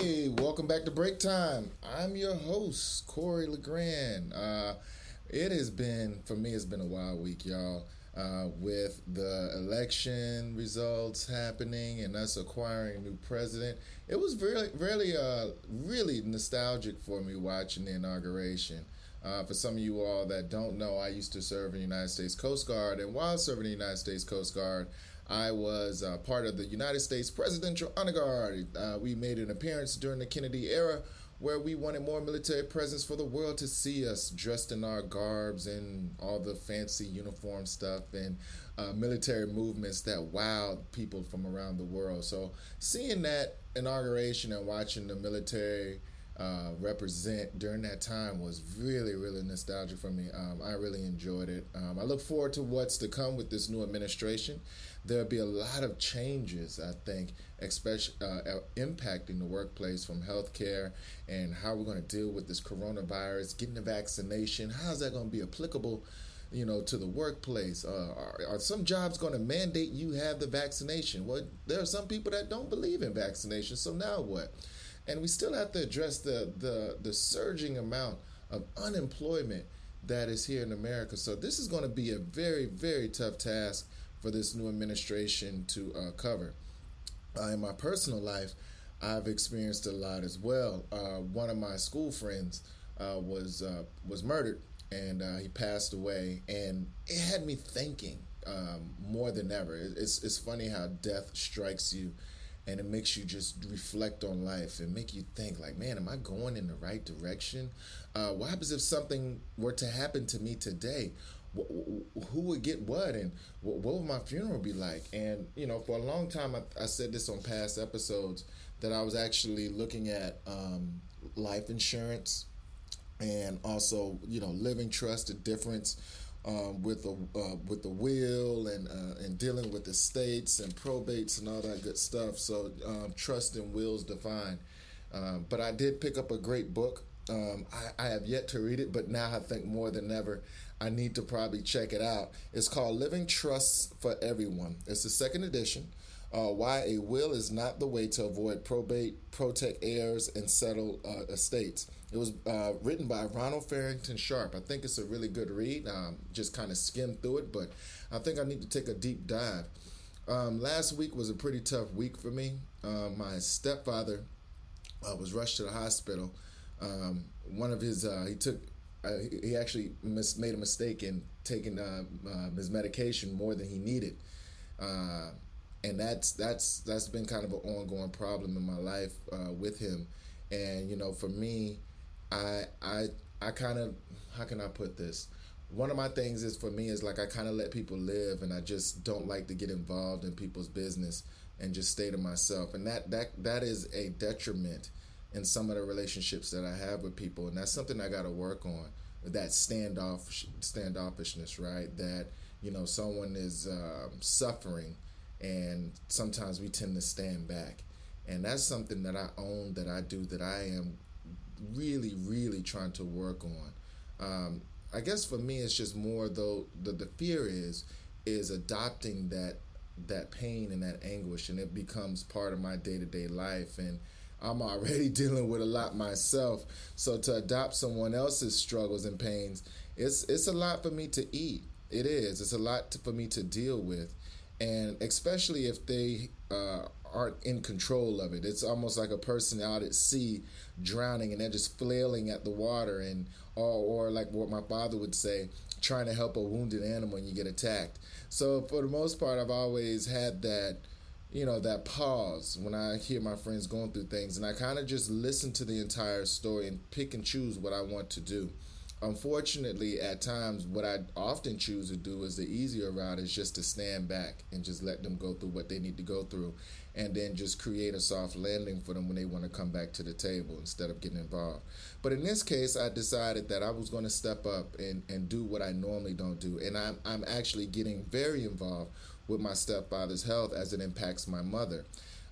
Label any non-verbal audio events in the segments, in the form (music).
Hey, welcome back to Break Time. I'm your host, Corey LeGrand. Uh, it has been, for me, it's been a wild week, y'all. Uh, with the election results happening and us acquiring a new president, it was really, really, uh, really nostalgic for me watching the inauguration. Uh, for some of you all that don't know, I used to serve in the United States Coast Guard, and while serving in the United States Coast Guard, I was uh, part of the United States Presidential Honor Guard. Uh, we made an appearance during the Kennedy era where we wanted more military presence for the world to see us dressed in our garbs and all the fancy uniform stuff and uh, military movements that wowed people from around the world. So, seeing that inauguration and watching the military uh, represent during that time was really, really nostalgic for me. Um, I really enjoyed it. Um, I look forward to what's to come with this new administration. There'll be a lot of changes, I think, especially uh, impacting the workplace from healthcare and how we're going to deal with this coronavirus, getting the vaccination. How's that going to be applicable? you know, to the workplace? Uh, are, are, some jobs going to mandate you have the vaccination? Well, there are some people that don't believe in vaccination. So now what? and we still have to address the the the surging amount of unemployment that is here in America. So this is going to be a very very tough task for this new administration to uh, cover. Uh, in my personal life, I've experienced a lot as well. Uh, one of my school friends uh, was uh, was murdered, and uh, he passed away, and it had me thinking um, more than ever. It's it's funny how death strikes you and it makes you just reflect on life and make you think like man am i going in the right direction what happens if something were to happen to me today who would get what and what would my funeral be like and you know for a long time i, I said this on past episodes that i was actually looking at um, life insurance and also you know living trust the difference um, with the uh, with the will and uh, and dealing with estates and probates and all that good stuff. So um, trust and wills defined. Um, but I did pick up a great book. Um, I, I, have yet to read it, but now I think more than ever I need to probably check it out. It's called Living Trusts for Everyone. It's the second edition. Uh, why a will is not the way to avoid probate, protect heirs, and settle uh, estates. It was uh, written by Ronald Farrington Sharp. I think it's a really good read. Um, just kind of skimmed through it, but I think I need to take a deep dive. Um, last week was a pretty tough week for me. Um, my stepfather uh, was rushed to the hospital. Um, one of his, uh, he took, uh, he actually mis- made a mistake in taking uh, his medication more than he needed and that's that's that's been kind of an ongoing problem in my life uh, with him. And you know, for me, I I I kind of how can I put this? One of my things is for me is like I kind of let people live, and I just don't like to get involved in people's business and just stay to myself. And that that that is a detriment in some of the relationships that I have with people, and that's something I got to work on. That standoff standoffishness, right? That you know someone is um, suffering, and sometimes we tend to stand back, and that's something that I own, that I do, that I am really, really trying to work on. Um, I guess for me, it's just more though the the fear is is adopting that that pain and that anguish, and it becomes part of my day to day life. And I'm already (laughs) dealing with a lot myself, so to adopt someone else's struggles and pains, it's it's a lot for me to eat. It is. It's a lot to, for me to deal with, and especially if they uh, aren't in control of it. It's almost like a person out at sea drowning and they're just flailing at the water and or, or like what my father would say, trying to help a wounded animal when you get attacked. So for the most part, I've always had that, you know, that pause when I hear my friends going through things, and I kind of just listen to the entire story and pick and choose what I want to do unfortunately, at times, what I often choose to do is the easier route is just to stand back and just let them go through what they need to go through, and then just create a soft landing for them when they want to come back to the table instead of getting involved. But in this case, I decided that I was going to step up and, and do what I normally don't do, and I'm I'm actually getting very involved with my stepfather's health as it impacts my mother.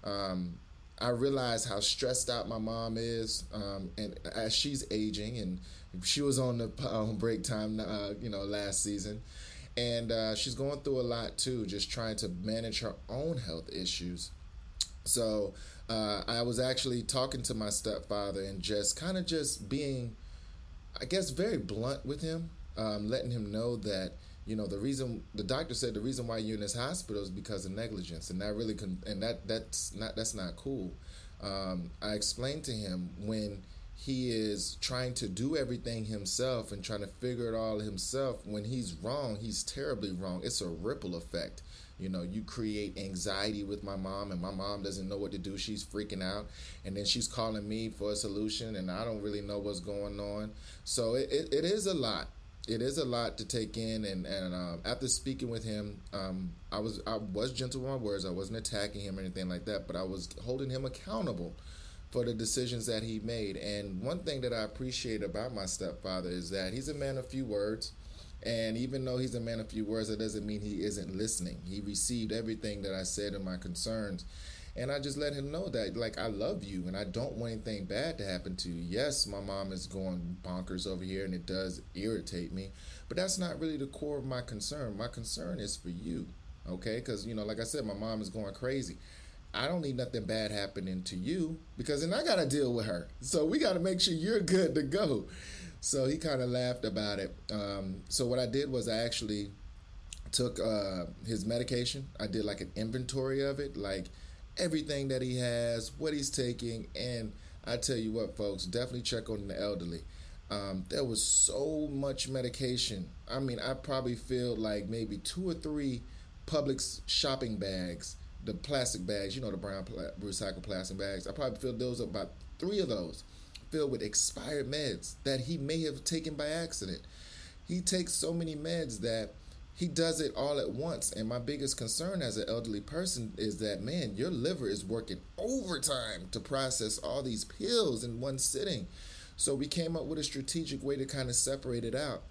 Um, I realize how stressed out my mom is, um, and as she's aging, and she was on the um, break time, uh, you know, last season, and uh, she's going through a lot too, just trying to manage her own health issues. So uh, I was actually talking to my stepfather and just kind of just being, I guess, very blunt with him, um, letting him know that you know the reason the doctor said the reason why you're in this hospital is because of negligence, and that really con- and that that's not that's not cool. Um, I explained to him when he is trying to do everything himself and trying to figure it all himself. When he's wrong, he's terribly wrong. It's a ripple effect. You know, you create anxiety with my mom, and my mom doesn't know what to do. She's freaking out, and then she's calling me for a solution, and I don't really know what's going on. So it, it, it is a lot. It is a lot to take in, and and um, after speaking with him, um, I was I was gentle with my words. I wasn't attacking him or anything like that, but I was holding him accountable for the decisions that he made. And one thing that I appreciate about my stepfather is that he's a man of few words. And even though he's a man of few words, that doesn't mean he isn't listening. He received everything that I said and my concerns. And I just let him know that, like, I love you and I don't want anything bad to happen to you. Yes, my mom is going bonkers over here and it does irritate me, but that's not really the core of my concern. My concern is for you, okay? Because, you know, like I said, my mom is going crazy. I don't need nothing bad happening to you because then I got to deal with her. So we got to make sure you're good to go. So he kind of laughed about it. Um, so what I did was I actually took uh, his medication. I did like an inventory of it, like everything that he has, what he's taking, and I tell you what, folks, definitely check on the elderly. Um, there was so much medication. I mean, I probably filled like maybe two or three Publix shopping bags the plastic bags, you know, the brown pla- recycled plastic bags. I probably filled those up about three of those filled with expired meds that he may have taken by accident. He takes so many meds that he does it all at once. And my biggest concern as an elderly person is that, man, your liver is working overtime to process all these pills in one sitting. So we came up with a strategic way to kind of separate it out.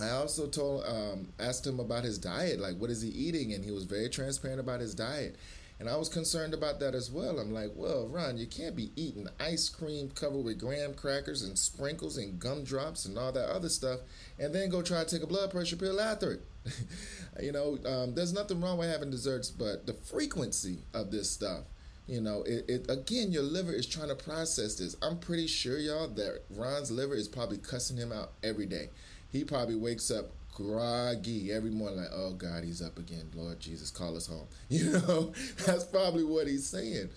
I also told um, asked him about his diet, like what is he eating, and he was very transparent about his diet. And I was concerned about that as well. I'm like, well, Ron, you can't be eating ice cream covered with graham crackers and sprinkles and gumdrops and all that other stuff, and then go try to take a blood pressure pill after it. (laughs) you know, um, there's nothing wrong with having desserts, but the frequency of this stuff. You know, it, it again, your liver is trying to process this. I'm pretty sure, y'all, that Ron's liver is probably cussing him out every day he probably wakes up groggy every morning, like, oh God, he's up again. Lord Jesus, call us home. (laughs) You know, that's probably what he's saying.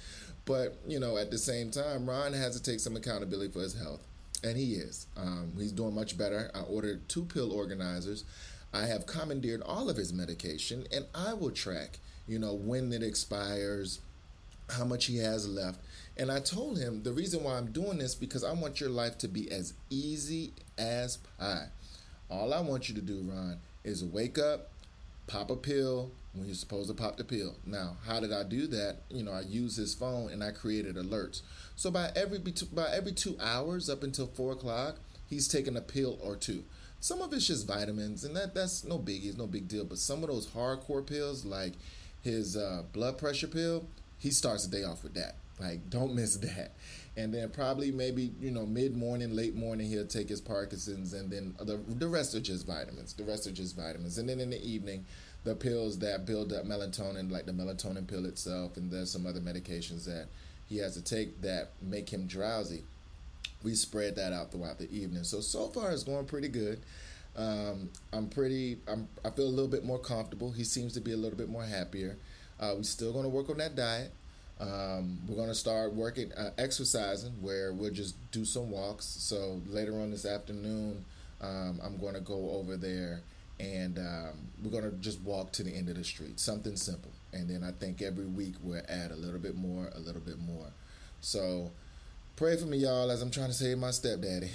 But, you know, at the same time, Ron has to take some accountability for his health. And he is. Um, he's doing much better. I ordered two pill organizers. I have commandeered all of his medication, and I will track, you know, when it expires, how much he has left. And I told him the reason why I'm doing this because I want your life to be as easy as pie. All I want you to do, Ron, is wake up, pop a pill when you're supposed to pop the pill. Now, how did I do that? You know, I used his phone and I created alerts. So by every by every two hours up until four o'clock, he's taking a pill or two. Some of it's just vitamins, and that that's no biggie, it's no big deal. But some of those hardcore pills, like his uh, blood pressure pill, he starts the day off with that. Like, don't miss that and then probably maybe you know mid morning, late morning he'll take his Parkinson's, and then the the rest are just vitamins. The rest are just vitamins, and then in the evening, the pills that build up melatonin, like the melatonin pill itself, and there's some other medications that he has to take that make him drowsy. We spread that out throughout the evening. So so far it's going pretty good. Um, I'm pretty. I'm. I feel a little bit more comfortable. He seems to be a little bit more happier. Uh, we're still going to work on that diet. Um, we're going to start working, uh, exercising, where we'll just do some walks. So later on this afternoon, um, I'm going to go over there and um, we're going to just walk to the end of the street. Something simple. And then I think every week we'll add a little bit more, a little bit more. So pray for me, y'all, as I'm trying to save my stepdaddy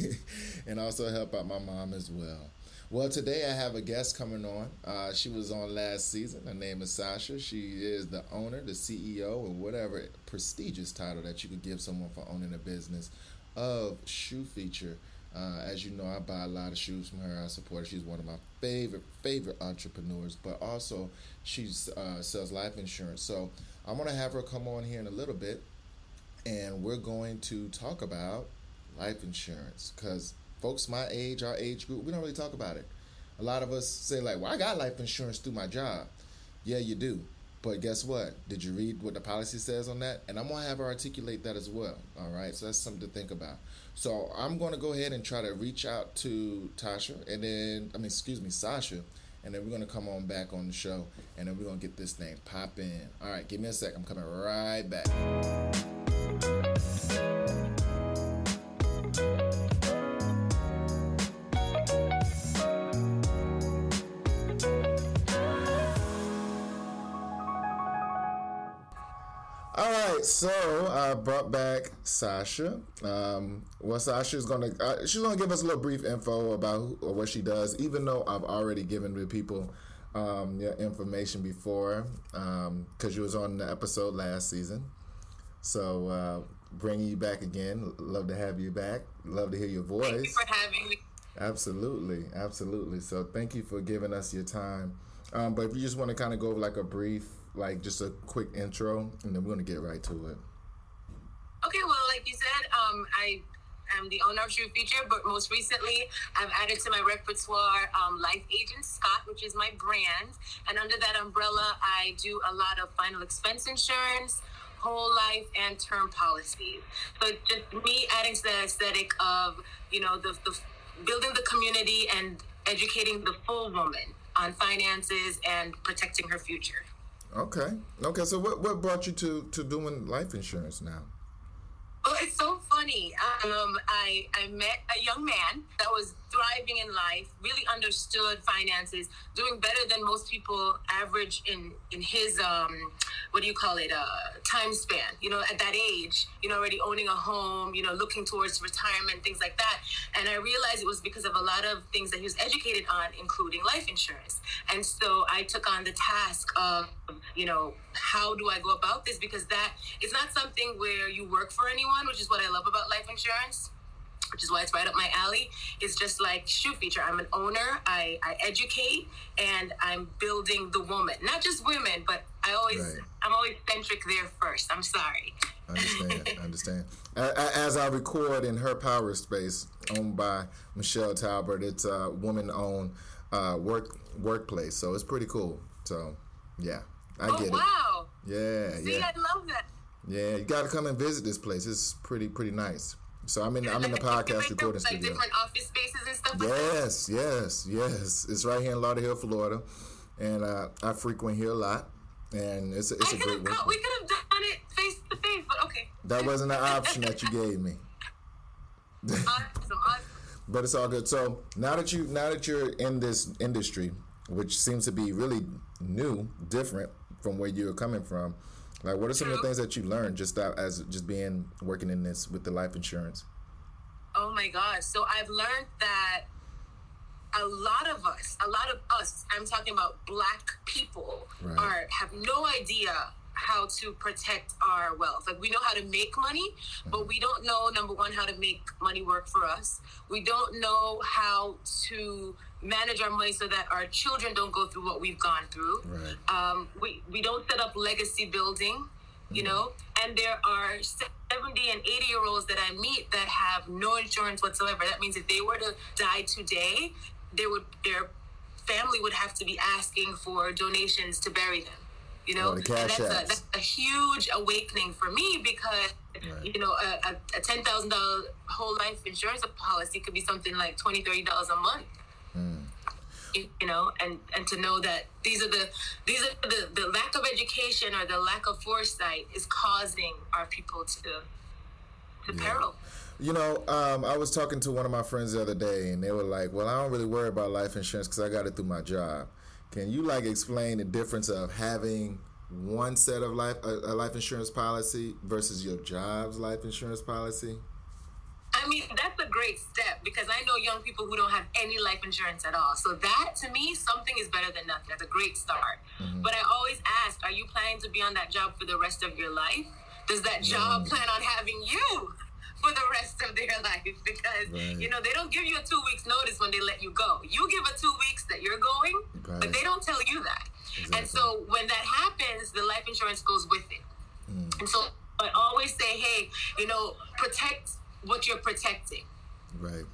(laughs) and also help out my mom as well. Well, today I have a guest coming on. Uh, she was on last season. Her name is Sasha. She is the owner, the CEO, and whatever prestigious title that you could give someone for owning a business of Shoe Feature. Uh, as you know, I buy a lot of shoes from her. I support her. She's one of my favorite favorite entrepreneurs, but also she uh, sells life insurance. So I'm gonna have her come on here in a little bit, and we're going to talk about life insurance because folks my age, our age group, we don't really talk about it. A lot of us say like, "Well, I got life insurance through my job." Yeah, you do. But guess what? Did you read what the policy says on that? And I'm gonna have her articulate that as well. All right, so that's something to think about. So I'm gonna go ahead and try to reach out to Tasha, and then I mean, excuse me, Sasha, and then we're gonna come on back on the show, and then we're gonna get this thing popping. All right, give me a sec. I'm coming right back. Right, so I brought back Sasha. Um, well, Sasha's gonna uh, she's gonna give us a little brief info about who, or what she does. Even though I've already given the people um, your information before, because um, you was on the episode last season. So uh, bringing you back again. Love to have you back. Love to hear your voice. Thank you for having me. Absolutely, absolutely. So thank you for giving us your time. Um, but if you just want to kind of go over like a brief like just a quick intro, and then we're gonna get right to it. Okay, well, like you said, um, I am the owner of True Future, but most recently I've added to my repertoire um, Life Agent Scott, which is my brand, and under that umbrella, I do a lot of final expense insurance. Whole life and term policies. So just me adding to the aesthetic of you know the, the building the community and educating the full woman on finances and protecting her future. Okay. Okay. So what what brought you to to doing life insurance now? Well, it's so funny. Um, I I met a young man that was thriving in life, really understood finances, doing better than most people average in in his um, what do you call it, uh, time span. You know, at that age, you know, already owning a home, you know, looking towards retirement, things like that. And I realized it was because of a lot of things that he was educated on, including life insurance. And so I took on the task of, you know, how do I go about this? Because that is not something where you work for anyone, which is what I love about life insurance which is why it's right up my alley. It's just like shoe feature. I'm an owner. I, I educate and I'm building the woman, not just women, but I always right. I'm always centric there first. I'm sorry. I understand. I (laughs) understand. As I record in her power space, owned by Michelle Talbert, it's a woman-owned uh, work workplace, so it's pretty cool. So, yeah, I oh, get wow. it. Wow. Yeah, See, yeah. I love that. Yeah, you got to come and visit this place. It's pretty pretty nice. So I'm in I'm in the podcast recording like studio. Different office spaces and stuff. Yes, like yes, yes. It's right here in Lauderdale, Florida, and uh, I frequent here a lot. And it's a, it's I a great. Got, we could have done it face to face, but okay. That wasn't an option that you gave me. (laughs) awesome, awesome. But it's all good. So now that you now that you're in this industry, which seems to be really new, different from where you're coming from, like, what are some of the things that you learned just as just being working in this with the life insurance? Oh my gosh! So I've learned that a lot of us, a lot of us, I'm talking about Black people, right. are have no idea how to protect our wealth. Like we know how to make money, mm-hmm. but we don't know number one how to make money work for us. We don't know how to manage our money so that our children don't go through what we've gone through. Right. Um, we we don't set up legacy building, you mm know. And there are 70 and 80 year olds that I meet that have no insurance whatsoever. That means if they were to die today, they would their family would have to be asking for donations to bury them you know, oh, and that's a, that's a huge awakening for me because right. you know a, a, a ten thousand dollar whole life insurance policy could be something like twenty thirty dollars a month. Mm. You, you, know, and and to know that these are the these are the the lack of education or the lack of foresight is causing our people to to yeah. peril. You know, um, I was talking to one of my friends the other day, and they were like, "Well, I don't really worry about life insurance because I got it through my job." Can you like explain the difference of having one set of life a, a life insurance policy versus your job's life insurance policy? I mean, that's a great step because I know young people who don't have any life insurance at all. So that to me, something is better than nothing. That's a great start. Mm-hmm. But I always ask, are you planning to be on that job for the rest of your life? Does that job mm-hmm. plan on having you (laughs) for the rest of their (laughs) life? Because right. you know they don't give you a two weeks notice when they let you go. You give a two weeks that you're going, right. but they don't tell you that. Exactly. And so when that happens, the life insurance goes with it. Mm. And so I always say, hey, you know, protect what you're protecting. Right,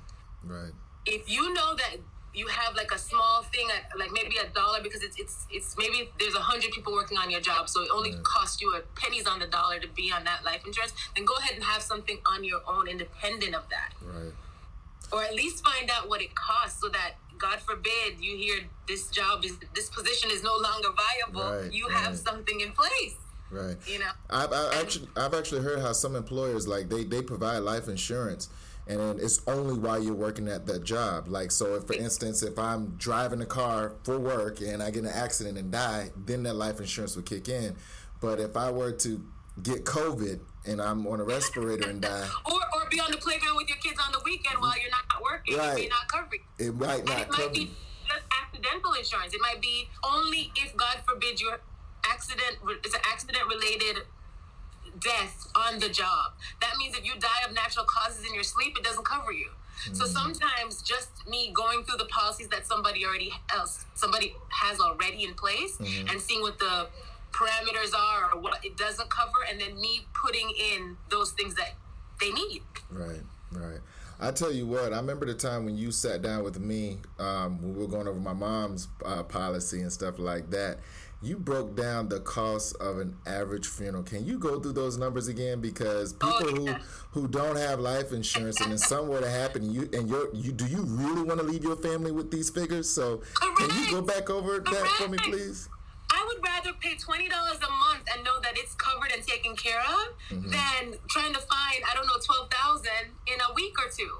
right. If you know that you have like a small thing uh, like maybe a dollar because it's it's it's maybe there's a hundred people working on your job, so it only right. costs you a pennies on the dollar to be on that life insurance. Then go ahead and have something on your own, independent of that. Right. Or at least find out what it costs, so that God forbid you hear this job is this position is no longer viable. Right, you right. have something in place. Right. You know. I've, I've actually I've actually heard how some employers like they they provide life insurance and then it's only while you're working at that job. Like, so if, for instance, if I'm driving a car for work and I get in an accident and die, then that life insurance would kick in. But if I were to get COVID and I'm on a respirator and die, (laughs) or, or be on the playground with your kids on the weekend while you're not working, right. it may not cover you. It might not and it cover might be just accidental insurance. It might be only if God forbid your accident it's an accident related death on the job. That means if you die of natural causes in your sleep, it doesn't cover you. Mm-hmm. So sometimes just me going through the policies that somebody already else somebody has already in place mm-hmm. and seeing what the parameters are or what it doesn't cover and then me putting in those things that they need. Right, right. I tell you what, I remember the time when you sat down with me um, when we were going over my mom's uh, policy and stuff like that you broke down the cost of an average funeral. Can you go through those numbers again? Because oh, people oh, yeah. who who don't have life insurance and then something were to happen, you and your you do you really want to leave your family with these figures? So Correct. can you go back over Correct. that for me, please? I would rather pay twenty dollars a month and know that it's covered and taken care of mm-hmm. than trying to find I don't know twelve thousand in a week or two.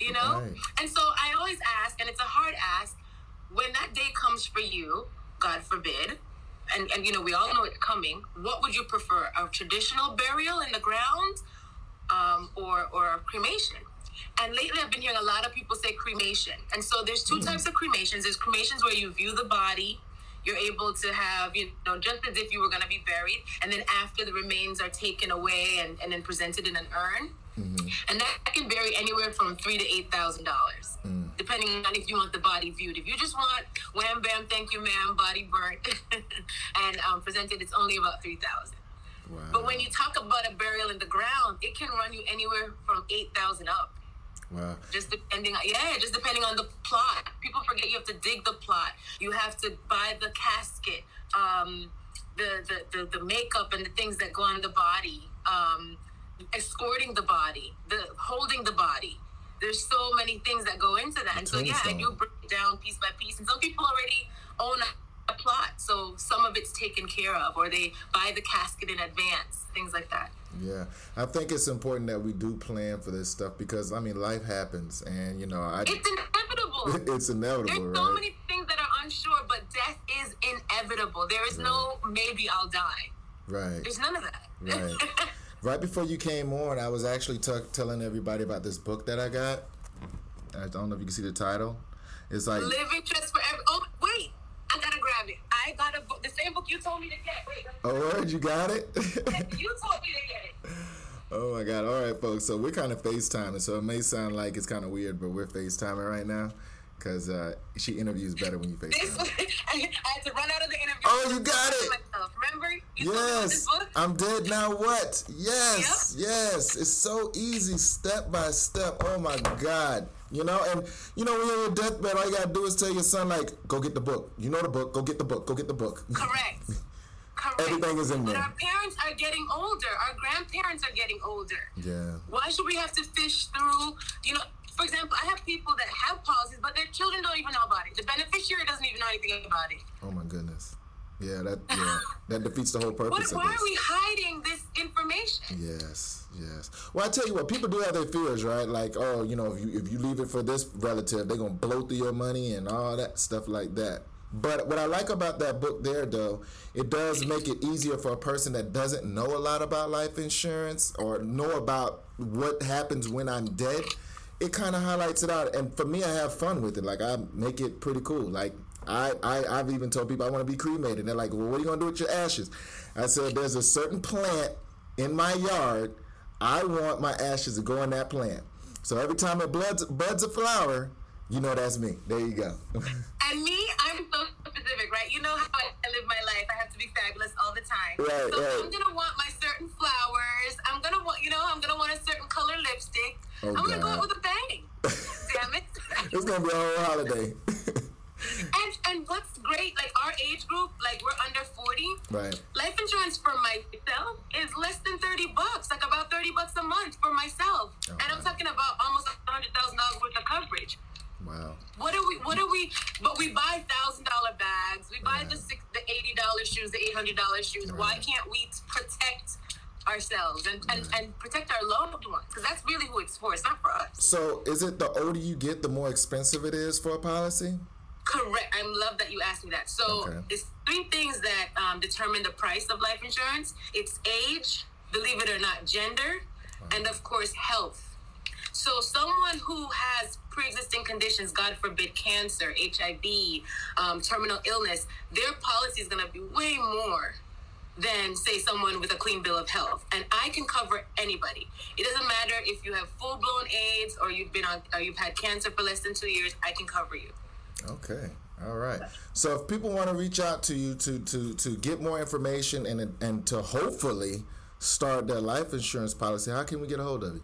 You know, right. and so I always ask, and it's a hard ask, when that day comes for you God forbid, and, and you know, we all know it's coming, what would you prefer? A traditional burial in the ground um, or, or cremation? And lately, I've been hearing a lot of people say cremation. And so there's 2 mm. types of cremations. There's cremations where you view the body, you're able to have, you know, just as if you were going to be buried. And then after the remains are taken away and, and then presented in an urn. Mm-hmm. And that can vary anywhere from three to eight thousand dollars, mm. depending on if you want the body viewed. If you just want wham bam, thank you, ma'am, body burnt, (laughs) and um, presented, it's only about three thousand. Wow. But when you talk about a burial in the ground, it can run you anywhere from eight thousand up. Wow. Just depending on yeah, just depending on the plot. People forget you have to dig the plot. You have to buy the casket, um, the, the, the the makeup and the things that go on the body. Um, escorting the body, the holding the body. There's so many things that go into that. And so yeah, I do break it down piece by piece. And some people already own a plot, so some of it's taken care of, or they buy the casket in advance, things like that. Yeah, I think it's important that we do plan for this stuff because I mean, life happens, and you know, I. It's inevitable. (laughs) it's inevitable. There's so many things that are unsure, but death is inevitable. There is right. no maybe I'll die. Right. There's none of that. Right. (laughs) right before you came on, I was actually t- telling everybody about this book that I got. I don't know if you can see the title. It's like Living Trust for Every. Oh wait, I gotta grab it. I got a book, the same book you told me to get. Wait. Oh, word, you got it. (laughs) you told me to get it. Oh my God! All right, folks. So we're kind of FaceTiming, so it may sound like it's kind of weird, but we're FaceTiming right now because uh, she interviews better when you (laughs) face her. (laughs) I had to run out of the interview. Oh, you got it. Myself. Remember? You yes. I'm dead now. What? Yes. Yep. Yes. It's so easy, step by step. Oh my God. You know, and you know when you're on your deathbed, all you gotta do is tell your son, like, go get the book. You know the book. Go get the book. Go get the book. (laughs) Correct. Correct. Everything is in there. But our parents are getting older. Our grandparents are getting older. Yeah. Why should we have to fish through? You know, for example, I have people that have policies, but their children don't even know about it. The beneficiary doesn't even know anything about it. Oh my goodness. Yeah, that yeah, that defeats the whole (laughs) purpose. What, why are we hiding this information? Yes, yes. Well, I tell you what, people do have their fears, right? Like, oh, you know, if you if you leave it for this relative, they're gonna blow through your money and all that stuff like that. But what I like about that book there, though, it does make it easier for a person that doesn't know a lot about life insurance or know about what happens when I'm dead it kind of highlights it out. And for me, I have fun with it. Like I make it pretty cool. Like I, I I've even told people I want to be cremated. And they're like, well, what are you gonna do with your ashes? I said, there's a certain plant in my yard. I want my ashes to go in that plant. So every time it buds, buds a flower, you know that's me. There you go. (laughs) and me, I'm so specific, right? You know how I live my life. I have to be fabulous all the time. Right, so right. I'm gonna want my certain flowers. I'm gonna want, you know, I'm gonna want a certain color lipstick. Oh, I'm gonna go out with a bang. Damn it! (laughs) it's gonna be a whole holiday. (laughs) and and what's great, like our age group, like we're under forty. Right. Life insurance for myself is less than thirty bucks, like about thirty bucks a month for myself, Oh, and I'm talking about almost a hundred thousand dollars worth of coverage. Wow. What do we? What do we? But we buy thousand dollar bags. We buy the Right. six, the eighty dollar shoes, the eight hundred dollar shoes. Why can't we ourselves and and, and protect our loved ones? Because that's really who it's for. It's not for us. So is it the older you get, the more expensive it is for a policy? Correct. I love that you asked me that. So Okay. it's three things that um, determine the price of life insurance. It's age, believe it or not, gender, and of course health. So someone who has pre-existing conditions, God forbid, cancer, HIV, um, terminal illness, their policy is going to be way more than say someone with a clean bill of health and i can cover anybody it doesn't matter if you have full-blown aids or you've been on or you've had cancer for less than two years i can cover you Okay. All right. So if people want to reach out to you to to to get more information and and to hopefully start their life insurance policy, how can we get a hold of you?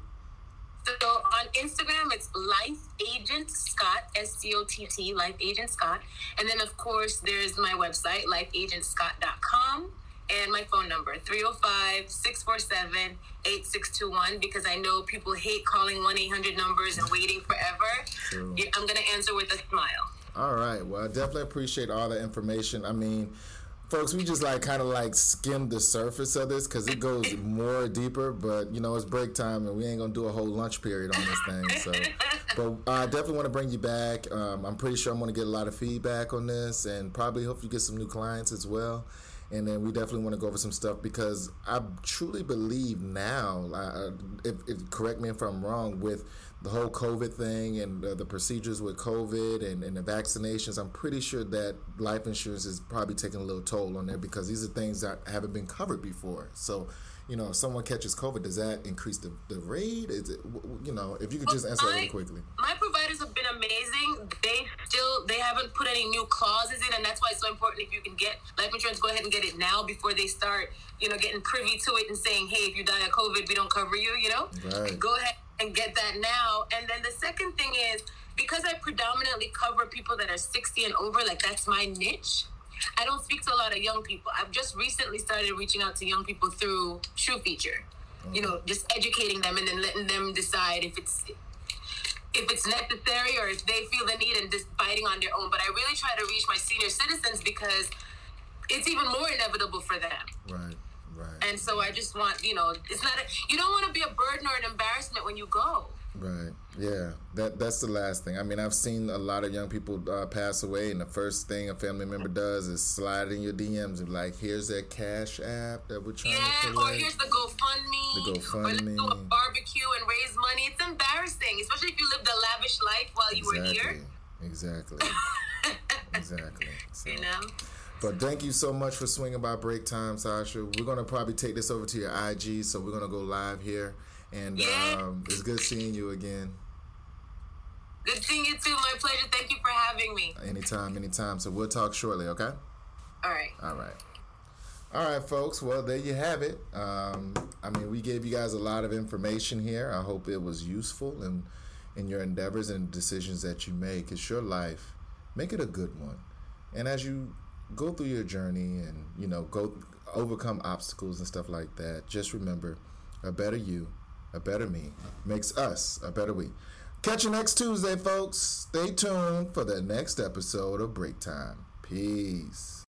So on Instagram, it's Life Agent Scott, S C O T T, Life Agent Scott. And then, of course, there's my website, lifeagentscott.com, and my phone number, 305 647 8621, because I know people hate calling 1 800 numbers and waiting forever. True. I'm going to answer with a smile. All right. Well, I definitely appreciate all the information. I mean, folks, we just like kind of like skimmed the surface of this because it goes (laughs) more deeper. But you know, it's break time, and we ain't gonna do a whole lunch period on this thing. So, (laughs) but I definitely want to bring you back. Um, I'm pretty sure I'm gonna get a lot of feedback on this, and probably hope you get some new clients as well. And then we definitely want to go over some stuff because I truly believe now, uh, if, if correct me if I'm wrong, with the whole COVID thing and uh, the procedures with COVID and, and the vaccinations, I'm pretty sure that life insurance is probably taking a little toll on there because these are things that haven't been covered before. So, you know, if someone catches COVID, does that increase the, the rate? Is it, you know, if you could just answer that really quickly. My providers have been amazing. They still they haven't put any new clauses in, and that's why it's so important. If you can get life insurance, go ahead and get it now before they start, you know, getting privy to it and saying, "Hey, if you die of COVID, we don't cover you." You know, Right. go ahead and get that now. And then the second thing is because I predominantly cover people that are sixty and over, like that's my niche. I don't speak to a lot of young people. I've just recently started reaching out to young people through True Feature. You know, just educating them and then letting them decide if it's if it's necessary or if they feel the need and just biting on their own. But I really try to reach my senior citizens because it's even more inevitable for them. Right, right. And so I just want, you know, it's not a, you don't want to be a burden or an embarrassment when you go. Right. Yeah. That that's the last thing. I mean, I've seen a lot of young people uh, pass away, and the first thing a family member does is slide in your DMs and like, "Here's that cash app that we're trying to Yeah, to or here's the GoFundMe. The GoFundMe, Or let's do a barbecue and raise money. It's embarrassing, especially if you lived a lavish life while you were here. Exactly. (laughs) exactly. So, You know? but thank you so much for swinging by break time, Sasha. We're gonna probably take this over to your IG, so we're gonna go live here, and Yeah. um, it's good seeing you again. Good seeing you too. My pleasure. Thank you for having me. Anytime, anytime. So we'll talk shortly. Okay. All right. All right. All right, folks. Well, there you have it. Um, I mean, we gave you guys a lot of information here. I hope it was useful in, in your endeavors and decisions that you make. It's your life. Make it a good one. And as you go through your journey and, you know, go overcome obstacles and stuff like that, just remember a better you, a better me makes us a better we. Catch you next Tuesday, folks. Stay tuned for the next episode of Break Time. Peace.